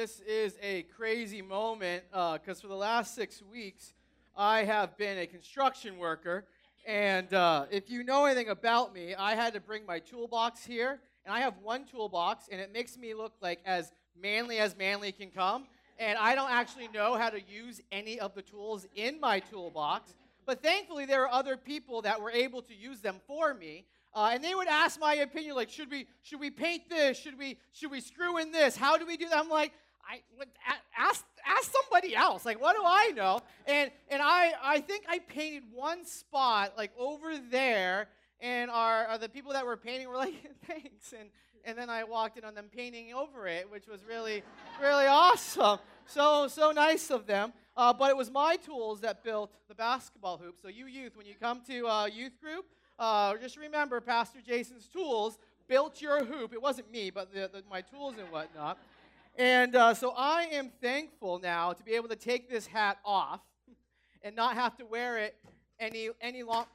this is a crazy moment because uh, for the last six weeks, I have been a construction worker. And uh, if you know anything about me, I had to bring my toolbox here. And I have one toolbox, and it makes me look like as manly as manly can come. And I don't actually know how to use any of the tools in my toolbox. But thankfully, there are other people that were able to use them for me. Uh, and they would ask my opinion, like, should we should we paint this? Should we should we screw in this? How do we do that? I'm like, I ask ask somebody else. Like, what do I know? And and I I think I painted one spot like over there, and our, our the people that were painting were like, thanks. And and then I walked in on them painting over it, which was really really awesome. So so nice of them. Uh, but it was my tools that built the basketball hoop. So you youth, when you come to uh, youth group uh, just remember, Pastor Jason's tools built your hoop. It wasn't me, but the, the, my tools and whatnot. And uh, so I am thankful now to be able to take this hat off and not have to wear it any any long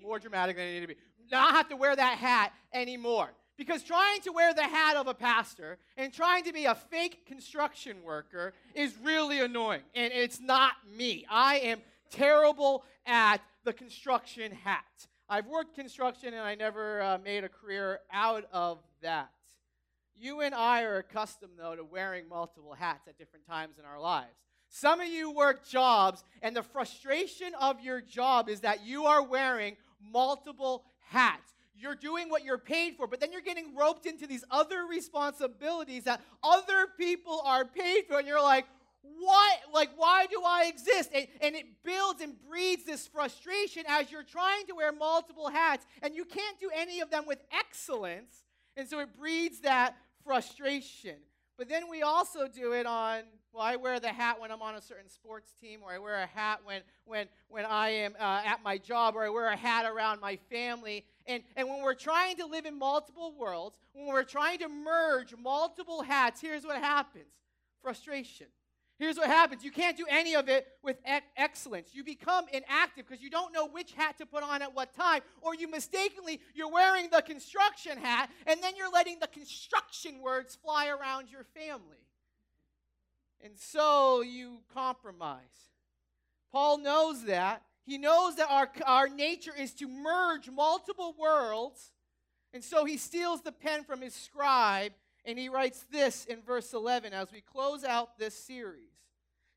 more dramatic than it need to be. Not have to wear that hat anymore. Because trying to wear the hat of a pastor and trying to be a fake construction worker is really annoying. And it's not me. I am terrible at the construction hat. I've worked construction and I never uh, made a career out of that. You and I are accustomed, though, to wearing multiple hats at different times in our lives. Some of you work jobs, and the frustration of your job is that you are wearing multiple hats. You're doing what you're paid for, but then you're getting roped into these other responsibilities that other people are paid for, and you're like, what like why do i exist and, and it builds and breeds this frustration as you're trying to wear multiple hats and you can't do any of them with excellence and so it breeds that frustration. But then we also do it on well i wear the hat when i'm on a certain sports team or i wear a hat when when when i am uh, at my job or i wear a hat around my family. And, and when we're trying to live in multiple worlds when we're trying to merge multiple hats here's what happens. Frustration Here's what happens you can't do any of it with excellence. You become inactive because you don't know which hat to put on at what time, or you mistakenly, you're wearing the construction hat, and then you're letting the construction words fly around your family. And so you compromise. Paul knows that. He knows that our, our nature is to merge multiple worlds. And so he steals the pen from his scribe and he writes this in verse 11 as we close out this series.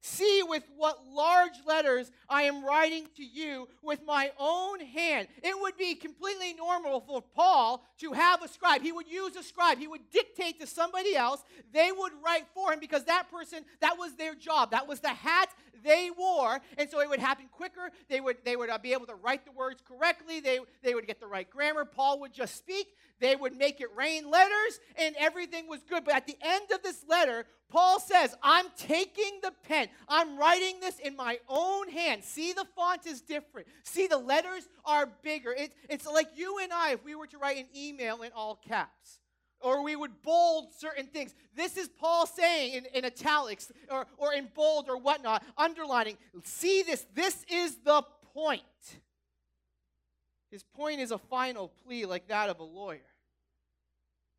See with what large letters I am writing to you with my own hand. It would be completely normal for Paul to have a scribe. He would use a scribe. He would dictate to somebody else. They would write for him because that person, that was their job. That was the hat they wore. And so it would happen quicker. They would, they would uh, be able to write the words correctly. They, they would get the right grammar. Paul would just speak. They would make it rain letters, and everything was good. But at the end of this letter, Paul says, I'm taking the pen. I'm writing this in my own hand. See, the font is different. See, the letters are bigger. It, it's like you and I, if we were to write an email in all caps, or we would bold certain things. This is Paul saying in, in italics or, or in bold or whatnot, underlining. See this. This is the point. His point is a final plea like that of a lawyer.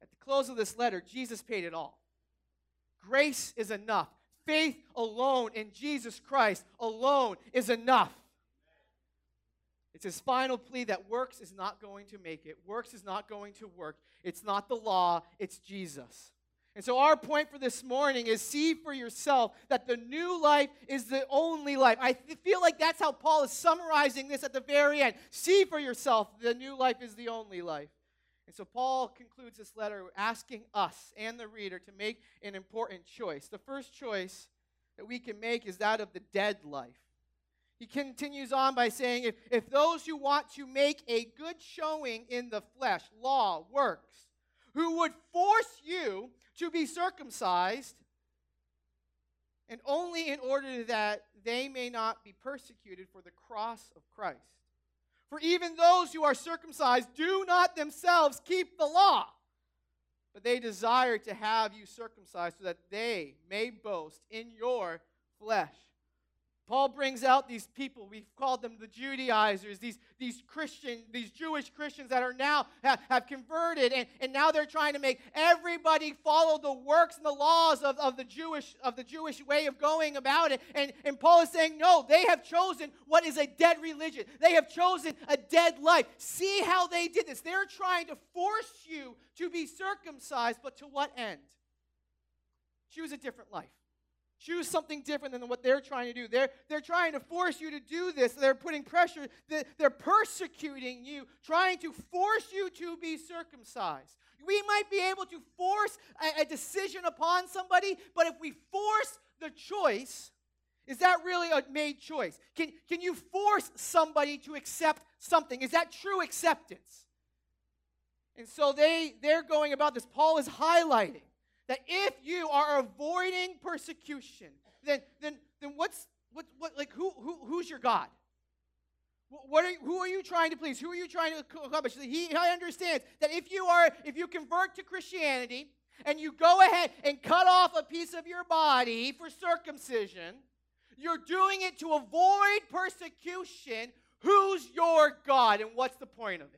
At the close of this letter, Jesus paid it all. Grace is enough. Faith alone in Jesus Christ alone is enough. It's his final plea that works is not going to make it. Works is not going to work. It's not the law, it's Jesus. And so, our point for this morning is see for yourself that the new life is the only life. I feel like that's how Paul is summarizing this at the very end. See for yourself, the new life is the only life. And so, Paul concludes this letter asking us and the reader to make an important choice. The first choice that we can make is that of the dead life. He continues on by saying, if, if those who want to make a good showing in the flesh, law, works, who would force you to be circumcised, and only in order that they may not be persecuted for the cross of Christ. For even those who are circumcised do not themselves keep the law, but they desire to have you circumcised so that they may boast in your flesh. Paul brings out these people, we've called them the Judaizers, these, these Christian, these Jewish Christians that are now have, have converted, and, and now they're trying to make everybody follow the works and the laws of, of the Jewish of the Jewish way of going about it. And, and Paul is saying, no, they have chosen what is a dead religion. They have chosen a dead life. See how they did this. They're trying to force you to be circumcised, but to what end? Choose a different life. Choose something different than what they're trying to do. They're, they're trying to force you to do this. They're putting pressure. They're persecuting you, trying to force you to be circumcised. We might be able to force a, a decision upon somebody, but if we force the choice, is that really a made choice? Can, can you force somebody to accept something? Is that true acceptance? And so they, they're going about this. Paul is highlighting that if you are avoiding persecution, then then then what's what what like who who who's your God? What are who are you trying to please? Who are you trying to accomplish? He, he understands that if you are if you convert to Christianity and you go ahead and cut off a piece of your body for circumcision, you're doing it to avoid persecution. Who's your God and what's the point of it?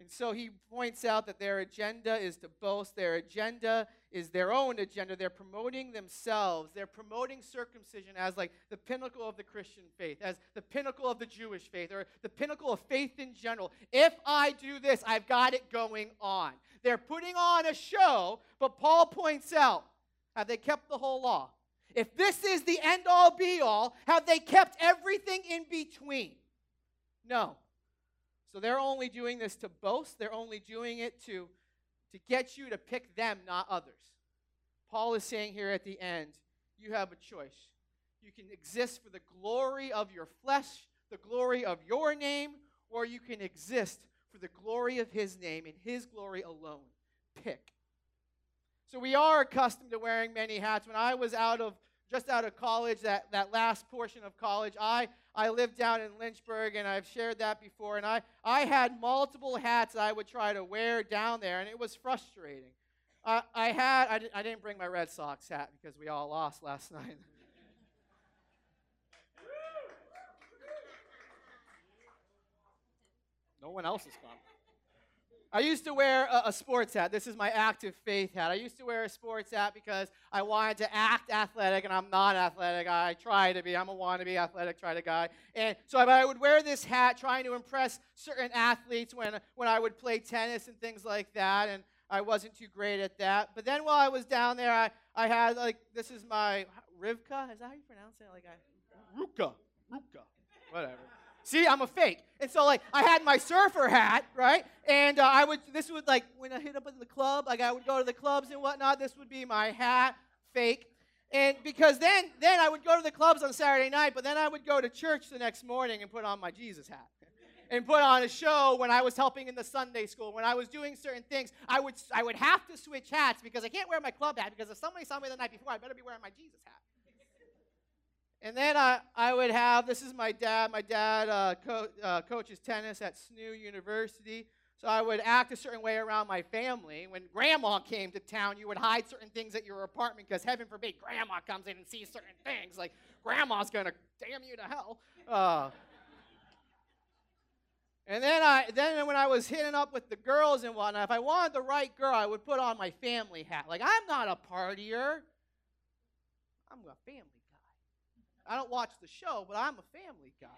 And so he points out that their agenda is to boast. Their agenda is their own agenda. They're promoting themselves. They're promoting circumcision as like the pinnacle of the Christian faith, as the pinnacle of the Jewish faith, or the pinnacle of faith in general. If I do this, I've got it going on. They're putting on a show, but Paul points out have they kept the whole law? If this is the end all be all, have they kept everything in between? No. So they're only doing this to boast, they're only doing it to, to get you to pick them, not others. Paul is saying here at the end, you have a choice. You can exist for the glory of your flesh, the glory of your name, or you can exist for the glory of his name and his glory alone. Pick. So we are accustomed to wearing many hats. When I was out of just out of college, that, that last portion of college, I, I lived down in Lynchburg, and I've shared that before. And I, I had multiple hats I would try to wear down there, and it was frustrating. Uh, I had I, di- I didn't bring my Red Sox hat because we all lost last night. no one else is coming. I used to wear a, a, sports hat. This is my active faith hat. I used to wear a sports hat because I wanted to act athletic, and I'm not athletic. I try to be. I'm a wannabe athletic, try to guy. And so I I would wear this hat trying to impress certain athletes when, when I would play tennis and things like that, and I wasn't too great at that. But then while I was down there, I, I had, like, this is my Rivka. Is that how you pronounce it? Like, I, Ruka. Ruka. Whatever. See, I'm a fake. And so, like, I had my surfer hat, right? And uh, I would, this would, like, when I hit up in the club, like, I would go to the clubs and whatnot, this would be my hat, fake. And because then, then I would go to the clubs on Saturday night, but then I would go to church the next morning and put on my Jesus hat. and put on a show when I was helping in the Sunday school, when I was doing certain things, I would, I would have to switch hats because I can't wear my club hat because if somebody saw me the night before, I better be wearing my Jesus hat. And then I, I would have this is my dad. My dad uh, co- uh, coaches tennis at SNU University. So I would act a certain way around my family. When grandma came to town, you would hide certain things at your apartment because heaven forbid grandma comes in and sees certain things. Like grandma's gonna damn you to hell. Uh, and then I then when I was hitting up with the girls and whatnot, if I wanted the right girl, I would put on my family hat. Like I'm not a partier. I'm a family I don't watch the show, but I'm a family guy.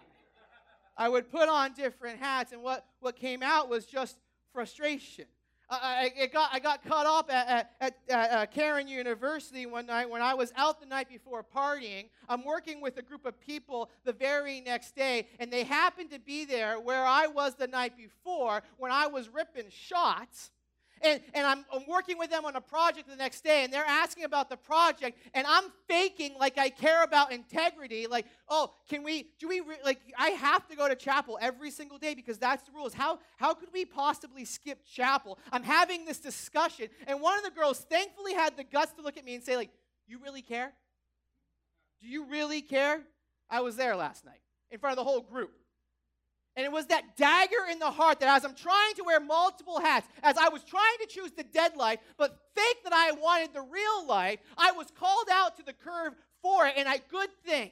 I would put on different hats, and what, what came out was just frustration. I, I, got, I got caught up at, at, at uh, Cairn University one night when I was out the night before partying. I'm working with a group of people the very next day, and they happened to be there where I was the night before when I was ripping shots. And, and I'm, I'm, working with them on a project the next day, and they're asking about the project, and I'm faking like I care about integrity. Like, oh, can we, do we, re- like, I have to go to chapel every single day because that's the rules. How, how could we possibly skip chapel? I'm having this discussion, and one of the girls thankfully had the guts to look at me and say, like, you really care? Do you really care? I was there last night in front of the whole group. And it was that dagger in the heart that as I'm trying to wear multiple hats, as I was trying to choose the dead life, but think that I wanted the real life, I was called out to the curve for it and a good thing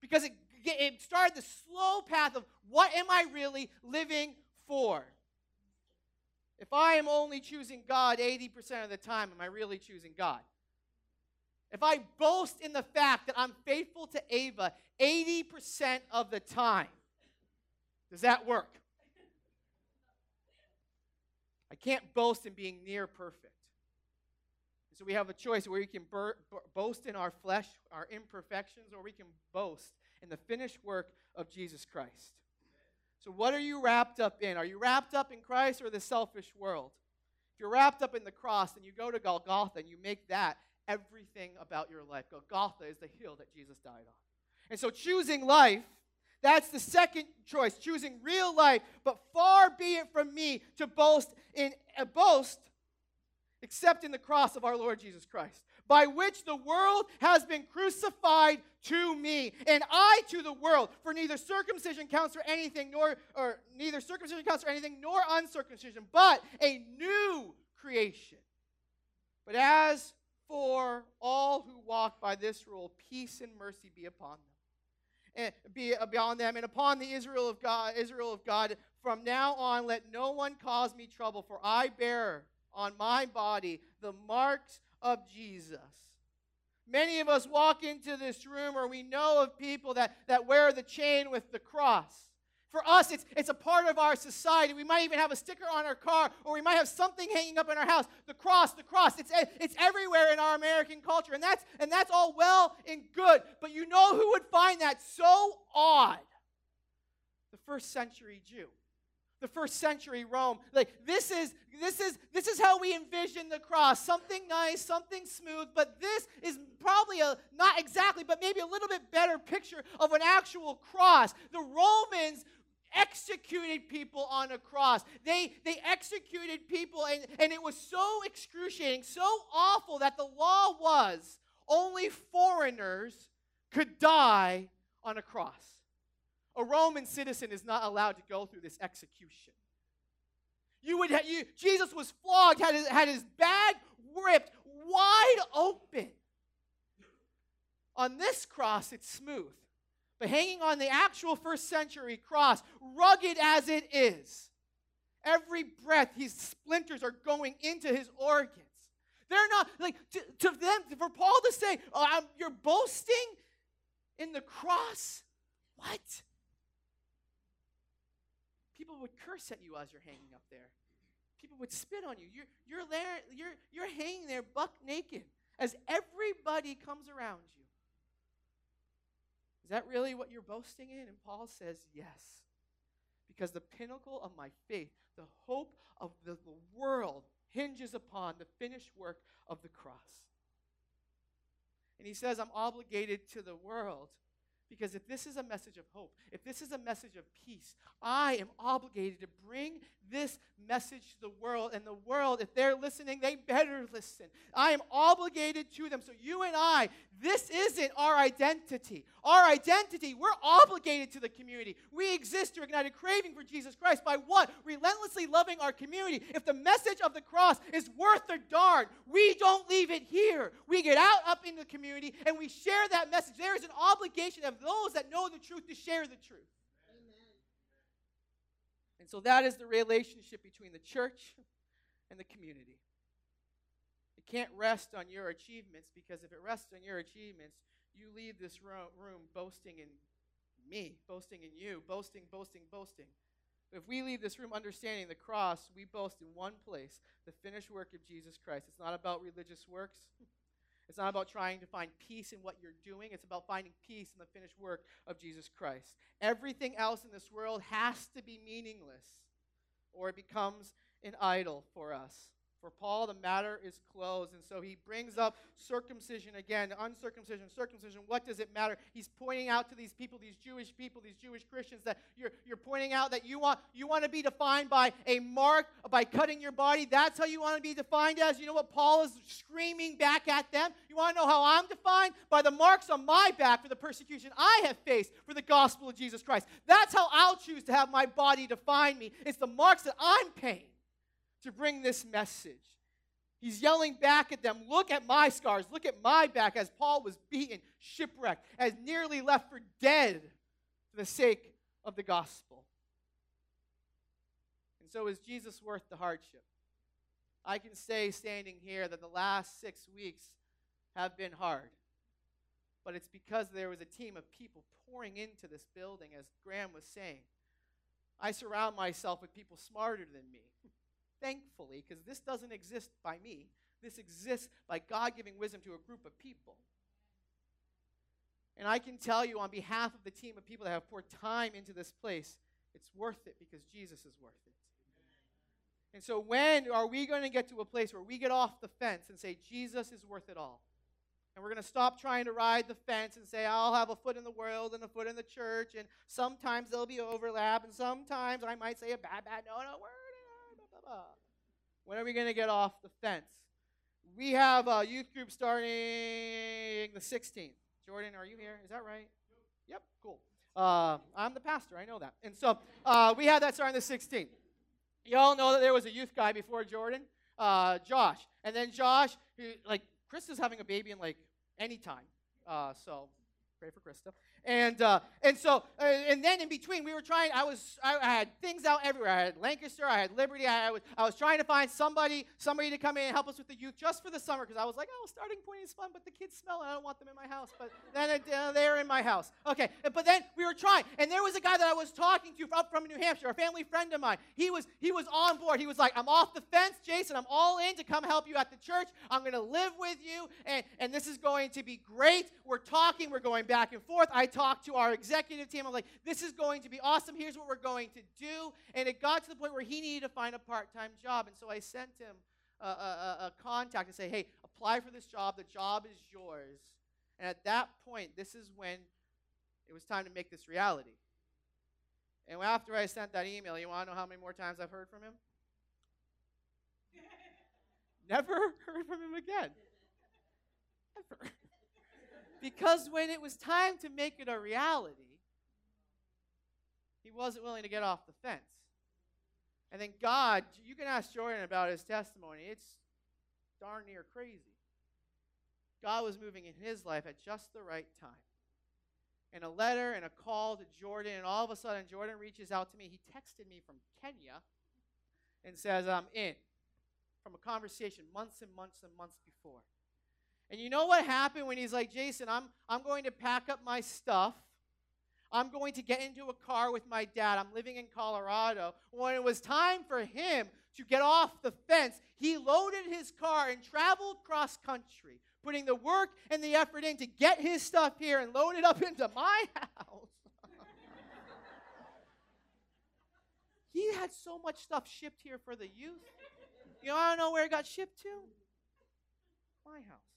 because it, it started the slow path of what am I really living for? If I am only choosing God 80% of the time, am I really choosing God? If I boast in the fact that I'm faithful to Ava 80% of the time, does that work? I can't boast in being near perfect. So we have a choice where we can boast in our flesh, our imperfections, or we can boast in the finished work of Jesus Christ. So, what are you wrapped up in? Are you wrapped up in Christ or the selfish world? If you're wrapped up in the cross, and you go to Golgotha and you make that everything about your life. Golgotha is the hill that Jesus died on. And so, choosing life, that's the second choice, choosing real life. But far be it from me to boast in a boast except in the cross of our Lord Jesus Christ, by which the world has been crucified to me, and I to the world. For neither circumcision counts for anything, nor or neither circumcision counts for anything, nor uncircumcision, but a new creation. But as for all who walk by this rule, peace and mercy be upon them. And be uh, upon them and upon the Israel of God, Israel of God. From now on, let no one cause me trouble, for I bear on my body the marks of Jesus. Many of us walk into this room or we know of people that, that wear the chain with the cross. For us, it's, it's a part of our society. We might even have a sticker on our car, or we might have something hanging up in our house. The cross, the cross. It's, it's everywhere in our American culture. And that's, and that's all well and good. But you know who would find that so odd? The first century Jew the first century Rome. Like this is this is this is how we envision the cross. Something nice, something smooth, but this is probably a not exactly, but maybe a little bit better picture of an actual cross. The Romans executed people on a cross. They they executed people and, and it was so excruciating, so awful that the law was only foreigners could die on a cross. A Roman citizen is not allowed to go through this execution. You would ha- you, Jesus was flogged, had his, had his bag ripped wide open. On this cross, it's smooth. But hanging on the actual first century cross, rugged as it is, every breath, his splinters are going into his organs. They're not, like, to, to them, for Paul to say, oh, you're boasting in the cross? What? People would curse at you as you're hanging up there. People would spit on you. You're, you're there, you're, you're hanging there buck naked as everybody comes around you. Is that really what you're boasting in? And Paul says, yes. Because the pinnacle of my faith, the hope of the, the world, hinges upon the finished work of the cross. And he says, I'm obligated to the world because if this is a message of hope, if this is a message of peace, I am obligated to bring this message to the world. And the world, if they're listening, they better listen. I am obligated to them. So, you and I, this isn't our identity. Our identity, we're obligated to the community. We exist to ignite a craving for Jesus Christ by what? Relentlessly loving our community. If the message of the cross is worth the darn, we don't leave it here. We get out up in the community and we share that message. There is an obligation of those that know the truth to share the truth. Amen. And so that is the relationship between the church and the community. It can't rest on your achievements because if it rests on your achievements, you leave this room boasting in me, boasting in you, boasting, boasting, boasting. If we leave this room understanding the cross, we boast in one place the finished work of Jesus Christ. It's not about religious works. It's not about trying to find peace in what you're doing. It's about finding peace in the finished work of Jesus Christ. Everything else in this world has to be meaningless, or it becomes an idol for us. For Paul, the matter is closed. And so he brings up circumcision again, uncircumcision, circumcision. What does it matter? He's pointing out to these people, these Jewish people, these Jewish Christians, that you're, you're pointing out that you want, you want to be defined by a mark, by cutting your body. That's how you want to be defined as. You know what Paul is screaming back at them? You want to know how I'm defined? By the marks on my back for the persecution I have faced for the gospel of Jesus Christ. That's how I'll choose to have my body define me. It's the marks that I'm paying to bring this message. He's yelling back at them, Look at my scars, look at my back, as Paul was beaten, shipwrecked, as nearly left for dead for the sake of the gospel. And so, is Jesus worth the hardship? I can say, standing here, that the last six weeks have been hard. But it's because there was a team of people pouring into this building, as Graham was saying. I surround myself with people smarter than me, thankfully, because this doesn't exist by me. This exists by God giving wisdom to a group of people. And I can tell you on behalf of the team of people that have poured time into this place, it's worth it because Jesus is worth it. And so, when are we going to get to a place where we get off the fence and say, Jesus is worth it all? And we're going to stop trying to ride the fence and say, I'll have a foot in the world and a foot in the church, and sometimes there'll be overlap, and sometimes I might say a bad, bad, no, no word. When are we going to get off the fence? We have a youth group starting the 16th. Jordan, are you here? Is that right? Yep, cool. Uh, I'm the pastor, I know that. And so uh, we have that starting the 16th. You all know that there was a youth guy before Jordan, uh, Josh. And then Josh, like, Chris is having a baby in like any time. Uh, so pray for Krista. And uh, and so uh, and then in between we were trying. I was I, had things out everywhere. I had Lancaster. I had Liberty. I, I, was I was trying to find somebody somebody to come in and help us with the youth just for the summer because I was like, oh, starting point is fun, but the kids smell and I don't want them in my house. But then uh, they're in my house. Okay, but then we were trying, and there was a guy that I was talking to up from New Hampshire, a family friend of mine. He was he was on board. He was like, I'm off the fence, Jason. I'm all in to come help you at the church. I'm going to live with you, and and this is going to be great. We're talking. We're going back and forth. I talked to our executive team. I'm like, this is going to be awesome. Here's what we're going to do. And it got to the point where he needed to find a part time job. And so I sent him a, a, a contact and say, hey, apply for this job. The job is yours. And at that point, this is when it was time to make this reality. And after I sent that email, you want to know how many more times I've heard from him? Never heard from him again. Ever. Because when it was time to make it a reality, he wasn't willing to get off the fence. And then God, you can ask Jordan about his testimony. It's darn near crazy. God was moving in his life at just the right time. And a letter and a call to Jordan, and all of a sudden, Jordan reaches out to me. He texted me from Kenya and says, I'm in. From a conversation months and months and months before. And you know what happened when he's like, Jason, I'm, I'm going to pack up my stuff. I'm going to get into a car with my dad. I'm living in Colorado. When it was time for him to get off the fence, he loaded his car and traveled cross country, putting the work and the effort in to get his stuff here and load it up into my house. he had so much stuff shipped here for the youth. You know, I don't know where it got shipped to? My house.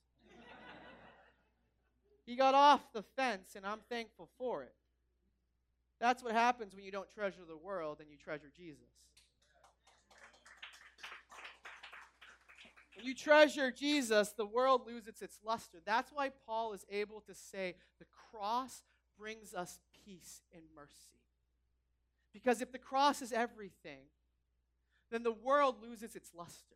He got off the fence, and I'm thankful for it. That's what happens when you don't treasure the world and you treasure Jesus. When you treasure Jesus, the world loses its luster. That's why Paul is able to say the cross brings us peace and mercy. Because if the cross is everything, then the world loses its luster.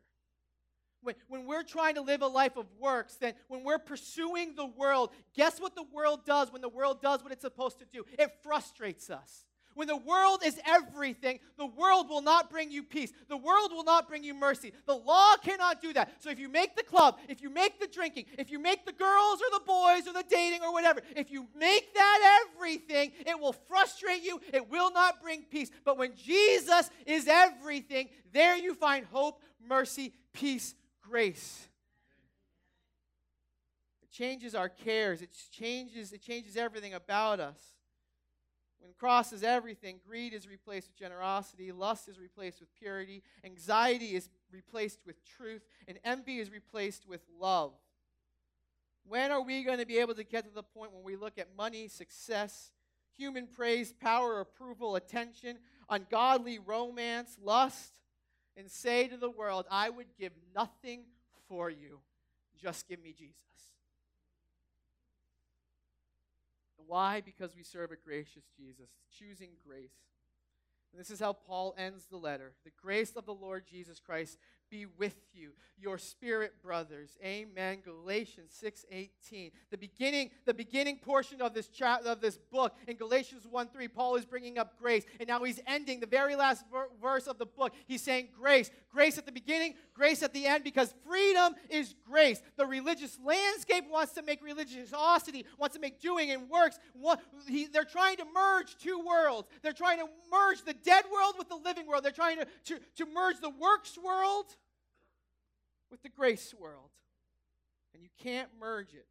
When, when we're trying to live a life of works, then when we're pursuing the world, guess what the world does when the world does what it's supposed to do? It frustrates us. When the world is everything, the world will not bring you peace. The world will not bring you mercy. The law cannot do that. So if you make the club, if you make the drinking, if you make the girls or the boys or the dating or whatever, if you make that everything, it will frustrate you. It will not bring peace. But when Jesus is everything, there you find hope, mercy, peace, grace. It changes our cares. It changes, it changes everything about us. When cross is everything, greed is replaced with generosity, lust is replaced with purity, anxiety is replaced with truth, and envy is replaced with love. When are we going to be able to get to the point when we look at money, success, human praise, power, approval, attention, ungodly romance, lust, and say to the world, I would give nothing for you. Just give me Jesus. Why? Because we serve a gracious Jesus, choosing grace. This is how Paul ends the letter. The grace of the Lord Jesus Christ be with you your spirit brothers. Amen. Galatians 6:18 the beginning the beginning portion of this chat of this book. In galatians 1 3 paul is bringing up grace. And now he's ending the very last ver- verse of the book. He's saying grace grace at the beginning grace at the end because freedom is grace the religious landscape wants to make religiosity wants to make doing and works he, they're trying to merge two worlds they're trying to merge the dead world with the living world they're trying to, to, to merge the works world with the grace world. And you can't merge it.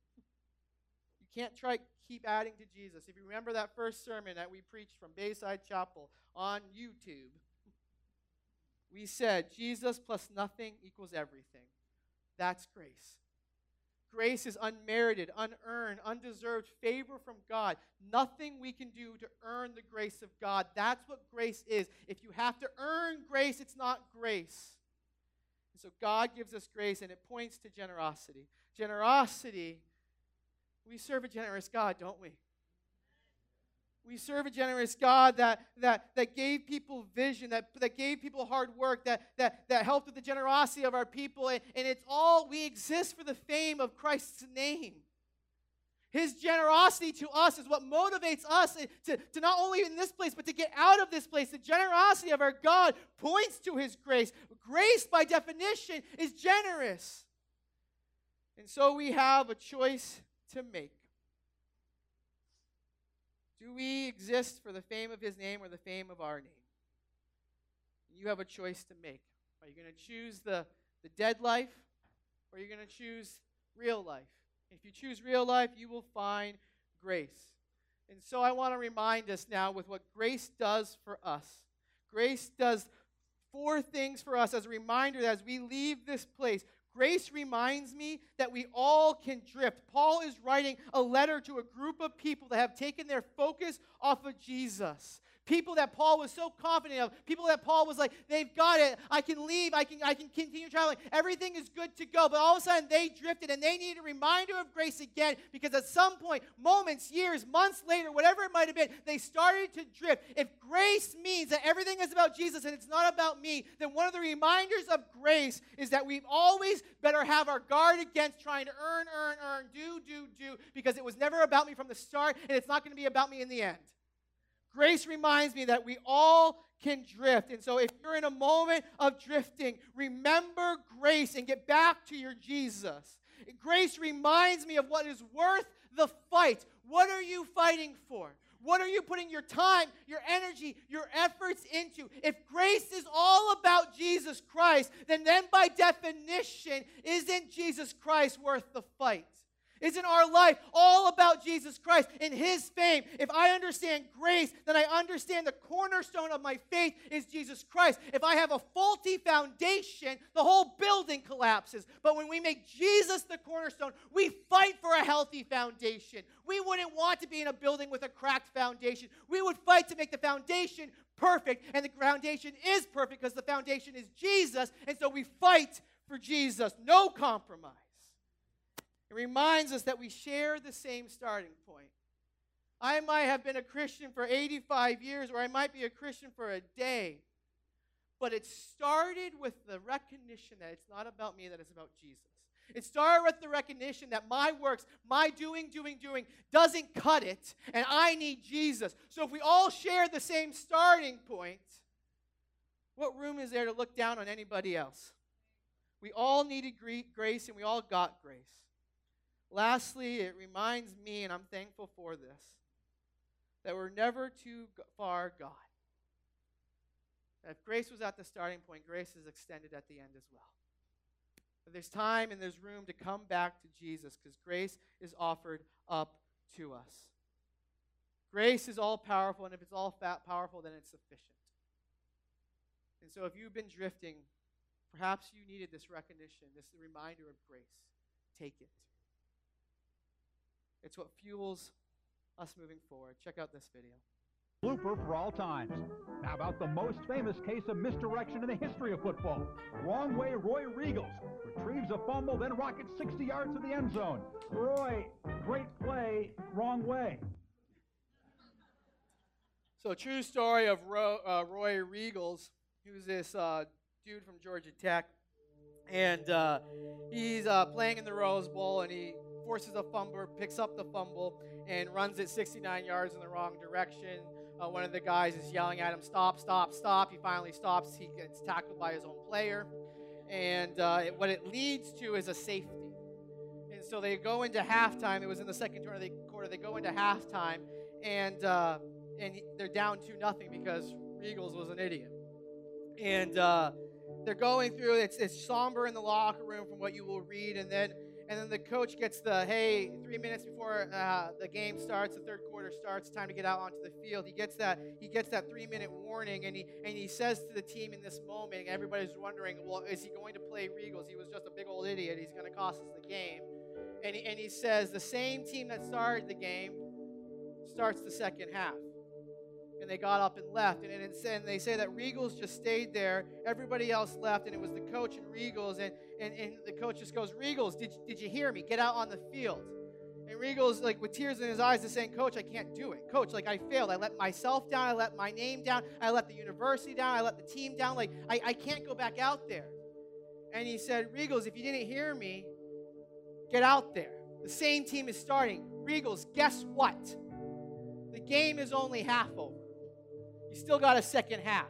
You can't try keep adding to Jesus. If you remember that first sermon that we preached from Bayside Chapel on YouTube, we said Jesus plus nothing equals everything. That's grace. Grace is unmerited, unearned, undeserved favor from God. Nothing we can do to earn the grace of God. That's what grace is. If you have to earn grace, it's not grace. And so God gives us grace, and it points to generosity. Generosity, we serve a generous God, don't we? We serve a generous God that, that, that gave people vision, that, that gave people hard work, that, that, that helped with the generosity of our people. And, and it's all, we exist for the fame of Christ's name. His generosity to us is what motivates us to, to not only in this place, but to get out of this place. The generosity of our God points to His grace. Grace, by definition, is generous. And so we have a choice to make. Do we exist for the fame of His name or the fame of our name? You have a choice to make. Are you going to choose the, the dead life or are you going to choose real life? If you choose real life, you will find grace. And so I want to remind us now with what grace does for us. Grace does four things for us as a reminder that as we leave this place, grace reminds me that we all can drift. Paul is writing a letter to a group of people that have taken their focus off of Jesus people that Paul was so confident of, people that Paul was like, they've got it. I can leave. I can, I can continue traveling. Everything is good to go. But all of a sudden, they drifted and they needed a reminder of grace again because at some point, moments, years, months later, whatever it might have been, they started to drift. If grace means that everything is about Jesus and it's not about me, then one of the reminders of grace is that we've always better have our guard against trying to earn, earn, earn, do, do, do, because it was never about me from the start and it's not going to be about me in the end. Grace reminds me that we all can drift. And so if you're in a moment of drifting, remember grace and get back to your Jesus. Grace reminds me of what is worth the fight. What are you fighting for? What are you putting your time, your energy, your efforts into? If grace is all about Jesus Christ, then then by definition, isn't Jesus Christ worth the fight? Isn't our life all about Jesus Christ and His fame? If I understand grace, then I understand the cornerstone of my faith is Jesus Christ. If I have a faulty foundation, the whole building collapses. But when we make Jesus the cornerstone, we fight for a healthy foundation. We wouldn't want to be in a building with a cracked foundation. We would fight to make the foundation perfect, and the foundation is perfect because the foundation is Jesus. And so we fight for Jesus. No compromise. It reminds us that we share the same starting point. I might have been a Christian for 85 years, or I might be a Christian for a day. But it started with the recognition that it's not about me, that it's about Jesus. It started with the recognition that my works, my doing, doing, doing, doesn't cut it, and I need Jesus. So if we all share the same starting point, what room is there to look down on anybody else? We all needed grace, and we all got grace. Lastly, it reminds me, and I'm thankful for this, that we're never too far gone. If grace was at the starting point, grace is extended at the end as well. There's time and there's room to come back to Jesus because grace is offered up to us. Grace is all powerful, and if it's all powerful, then it's sufficient. And so, if you've been drifting, perhaps you needed this recognition, this reminder of grace. Take it. It's what fuels us moving forward. Check out this video. Blooper for all times. Now about the most famous case of misdirection in the history of football. Wrong way Roy Riegels retrieves a fumble, then rockets 60 yards to the end zone. Roy, great play, wrong way. So, true story of Ro, uh, Roy Riegels. He was this uh, dude from Georgia Tech. and uh, he's uh, playing in the Rose Bowl, and he forces a fumble, picks up the fumble, and runs it 69 yards in the wrong direction. Uh, one of the guys is yelling at him, "Stop! Stop! Stop!" He finally stops. He gets tackled by his own player, and uh, it, what it leads to is a safety. And so they go into halftime. It was in the second quarter. They go into halftime, and uh, and they're down two nothing because Riegels was an idiot. And uh, they're going through. It's it's somber in the locker room from what you will read, and then and then the coach gets the hey three minutes before uh, the game starts the third quarter starts time to get out onto the field. He gets that he gets that three minute warning and he and he says to the team in this moment everybody's wondering well is he going to play Riegels? He was just a big old idiot. He's going to cost us the game. And he, and he says the same team that started the game starts the second half and they got up and left. And, and, and they say that Riegels just stayed there. Everybody else left, and it was the coach and Riegels. And, and, and the coach just goes, Riegels, did, did you hear me? Get out on the field. And Riegels, like with tears in his eyes, is saying, Coach, I can't do it. Coach, like I failed. I let myself down. I let my name down. I let the university down. I let the team down. Like I, I can't go back out there. And he said, Riegels, if you didn't hear me, get out there. The same team is starting. Riegels, guess what? The game is only half over. You still got a second half.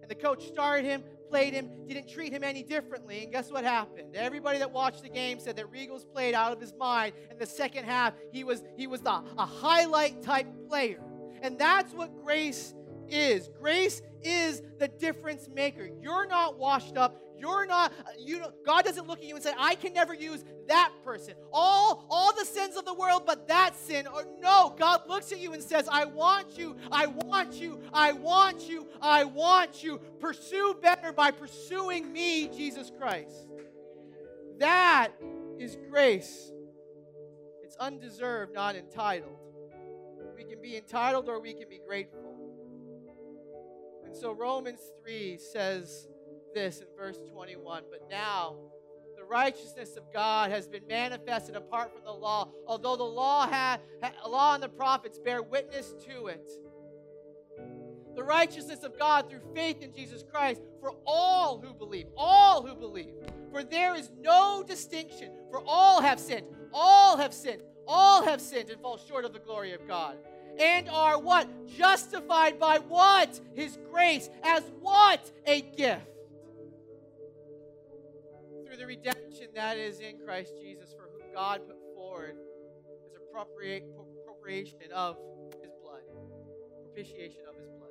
And the coach started him, played him, didn't treat him any differently. And guess what happened? Everybody that watched the game said that Riegels played out of his mind. In the second half, he was he was the, a highlight type player. And that's what grace is. Grace is the difference maker. You're not washed up. You're not, you know, God doesn't look at you and say, I can never use that person. All, all the sins of the world, but that sin. Or no, God looks at you and says, I want you, I want you, I want you, I want you. Pursue better by pursuing me, Jesus Christ. That is grace. It's undeserved, not entitled. We can be entitled or we can be grateful. And so Romans 3 says, this in verse 21 But now the righteousness of God has been manifested apart from the law, although the law, had, law and the prophets bear witness to it. The righteousness of God through faith in Jesus Christ for all who believe, all who believe. For there is no distinction, for all have sinned, all have sinned, all have sinned and fall short of the glory of God and are what? Justified by what? His grace as what? A gift through the redemption that is in Christ Jesus, for whom God put forward as appropriation of his blood, propitiation of his blood.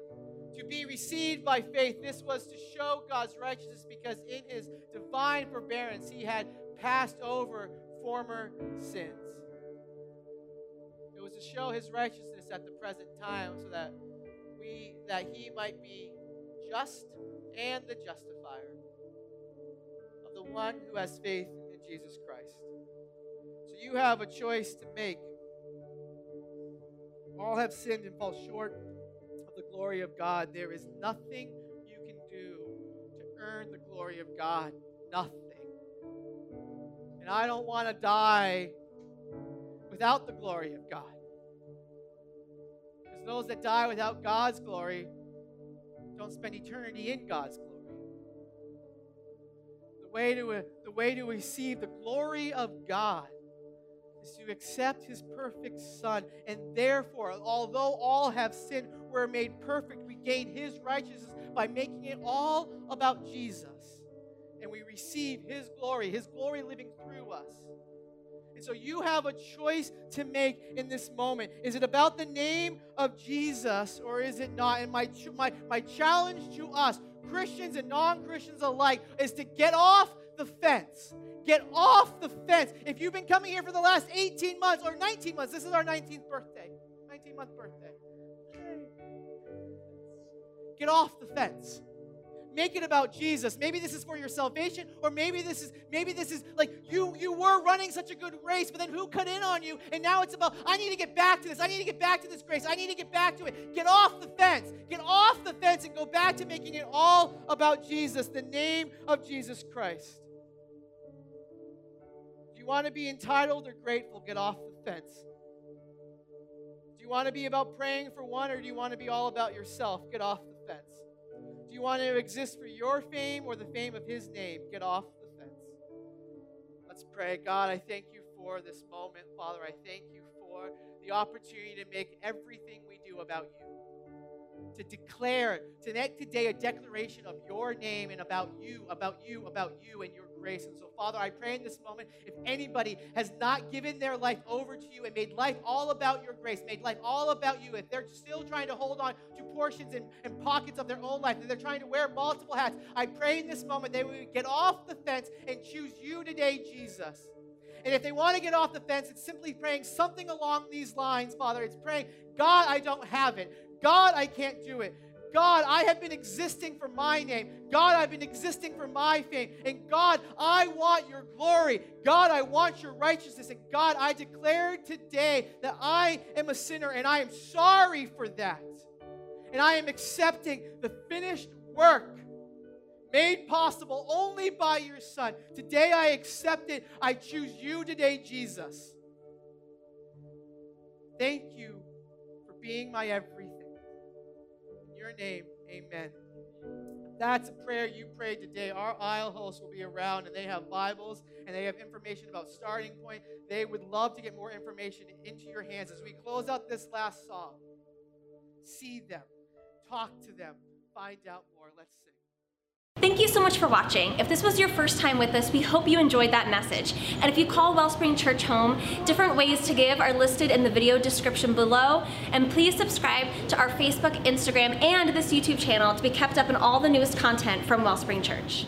To be received by faith, this was to show God's righteousness because in his divine forbearance he had passed over former sins. It was to show his righteousness at the present time so that we that he might be just and the justifier one who has faith in Jesus Christ. So you have a choice to make. All have sinned and fall short of the glory of God. There is nothing you can do to earn the glory of God. Nothing. And I don't want to die without the glory of God. Because those that die without God's glory don't spend eternity in God's glory way to, the way to receive the glory of God is to accept his perfect Son. And therefore, although all have sinned, we're made perfect. We gain his righteousness by making it all about Jesus. And we receive his glory, his glory living through us. And so you have a choice to make in this moment. Is it about the name of Jesus or is it not? And my, my, my challenge to us Christians and non Christians alike, is to get off the fence. Get off the fence. If you've been coming here for the last 18 months or 19 months, this is our 19th birthday, 19 month birthday. Get off the fence make it about jesus. Maybe this is for your salvation or maybe this is maybe this is like you you were running such a good race but then who cut in on you? And now it's about i need to get back to this. I need to get back to this grace. I need to get back to it. Get off the fence. Get off the fence and go back to making it all about jesus the name of jesus christ. Do you want to be entitled or grateful? Get off the fence. Do you want to be about praying for one or do you want to be all about yourself? Get off the do you want to exist for your fame or the fame of his name? Get off the fence. Let's pray. God, I thank you for this moment. Father, I thank you for the opportunity to make everything we do about you to declare, to make today a declaration of your name and about you, about you, about you and your grace. And so, Father, I pray in this moment if anybody has not given their life over to you and made life all about your grace, made life all about you, if they're still trying to hold on to portions and, and pockets of their own life, and they're trying to wear multiple hats, I pray in this moment they would get off the fence and choose you today, Jesus. And if they want to get off the fence, it's simply praying something along these lines, Father. It's praying, God, I don't have it. God, I can't do it. God, I have been existing for my name. God, I've been existing for my fame. And God, I want your glory. God, I want your righteousness. And God, I declare today that I am a sinner and I am sorry for that. And I am accepting the finished work made possible only by your Son. Today I accept it. I choose you today, Jesus. Thank you for being my everything your name, amen. That's a prayer you prayed today. Our aisle hosts will be around and they have Bibles and they have information about starting point. They would love to get more information into your hands as we close out this last song. See them, talk to them, find out more. Let's sing. Thank you so much for watching. If this was your first time with us, we hope you enjoyed that message. And if you call Wellspring Church home, different ways to give are listed in the video description below. And please subscribe to our Facebook, Instagram, and this YouTube channel to be kept up on all the newest content from Wellspring Church.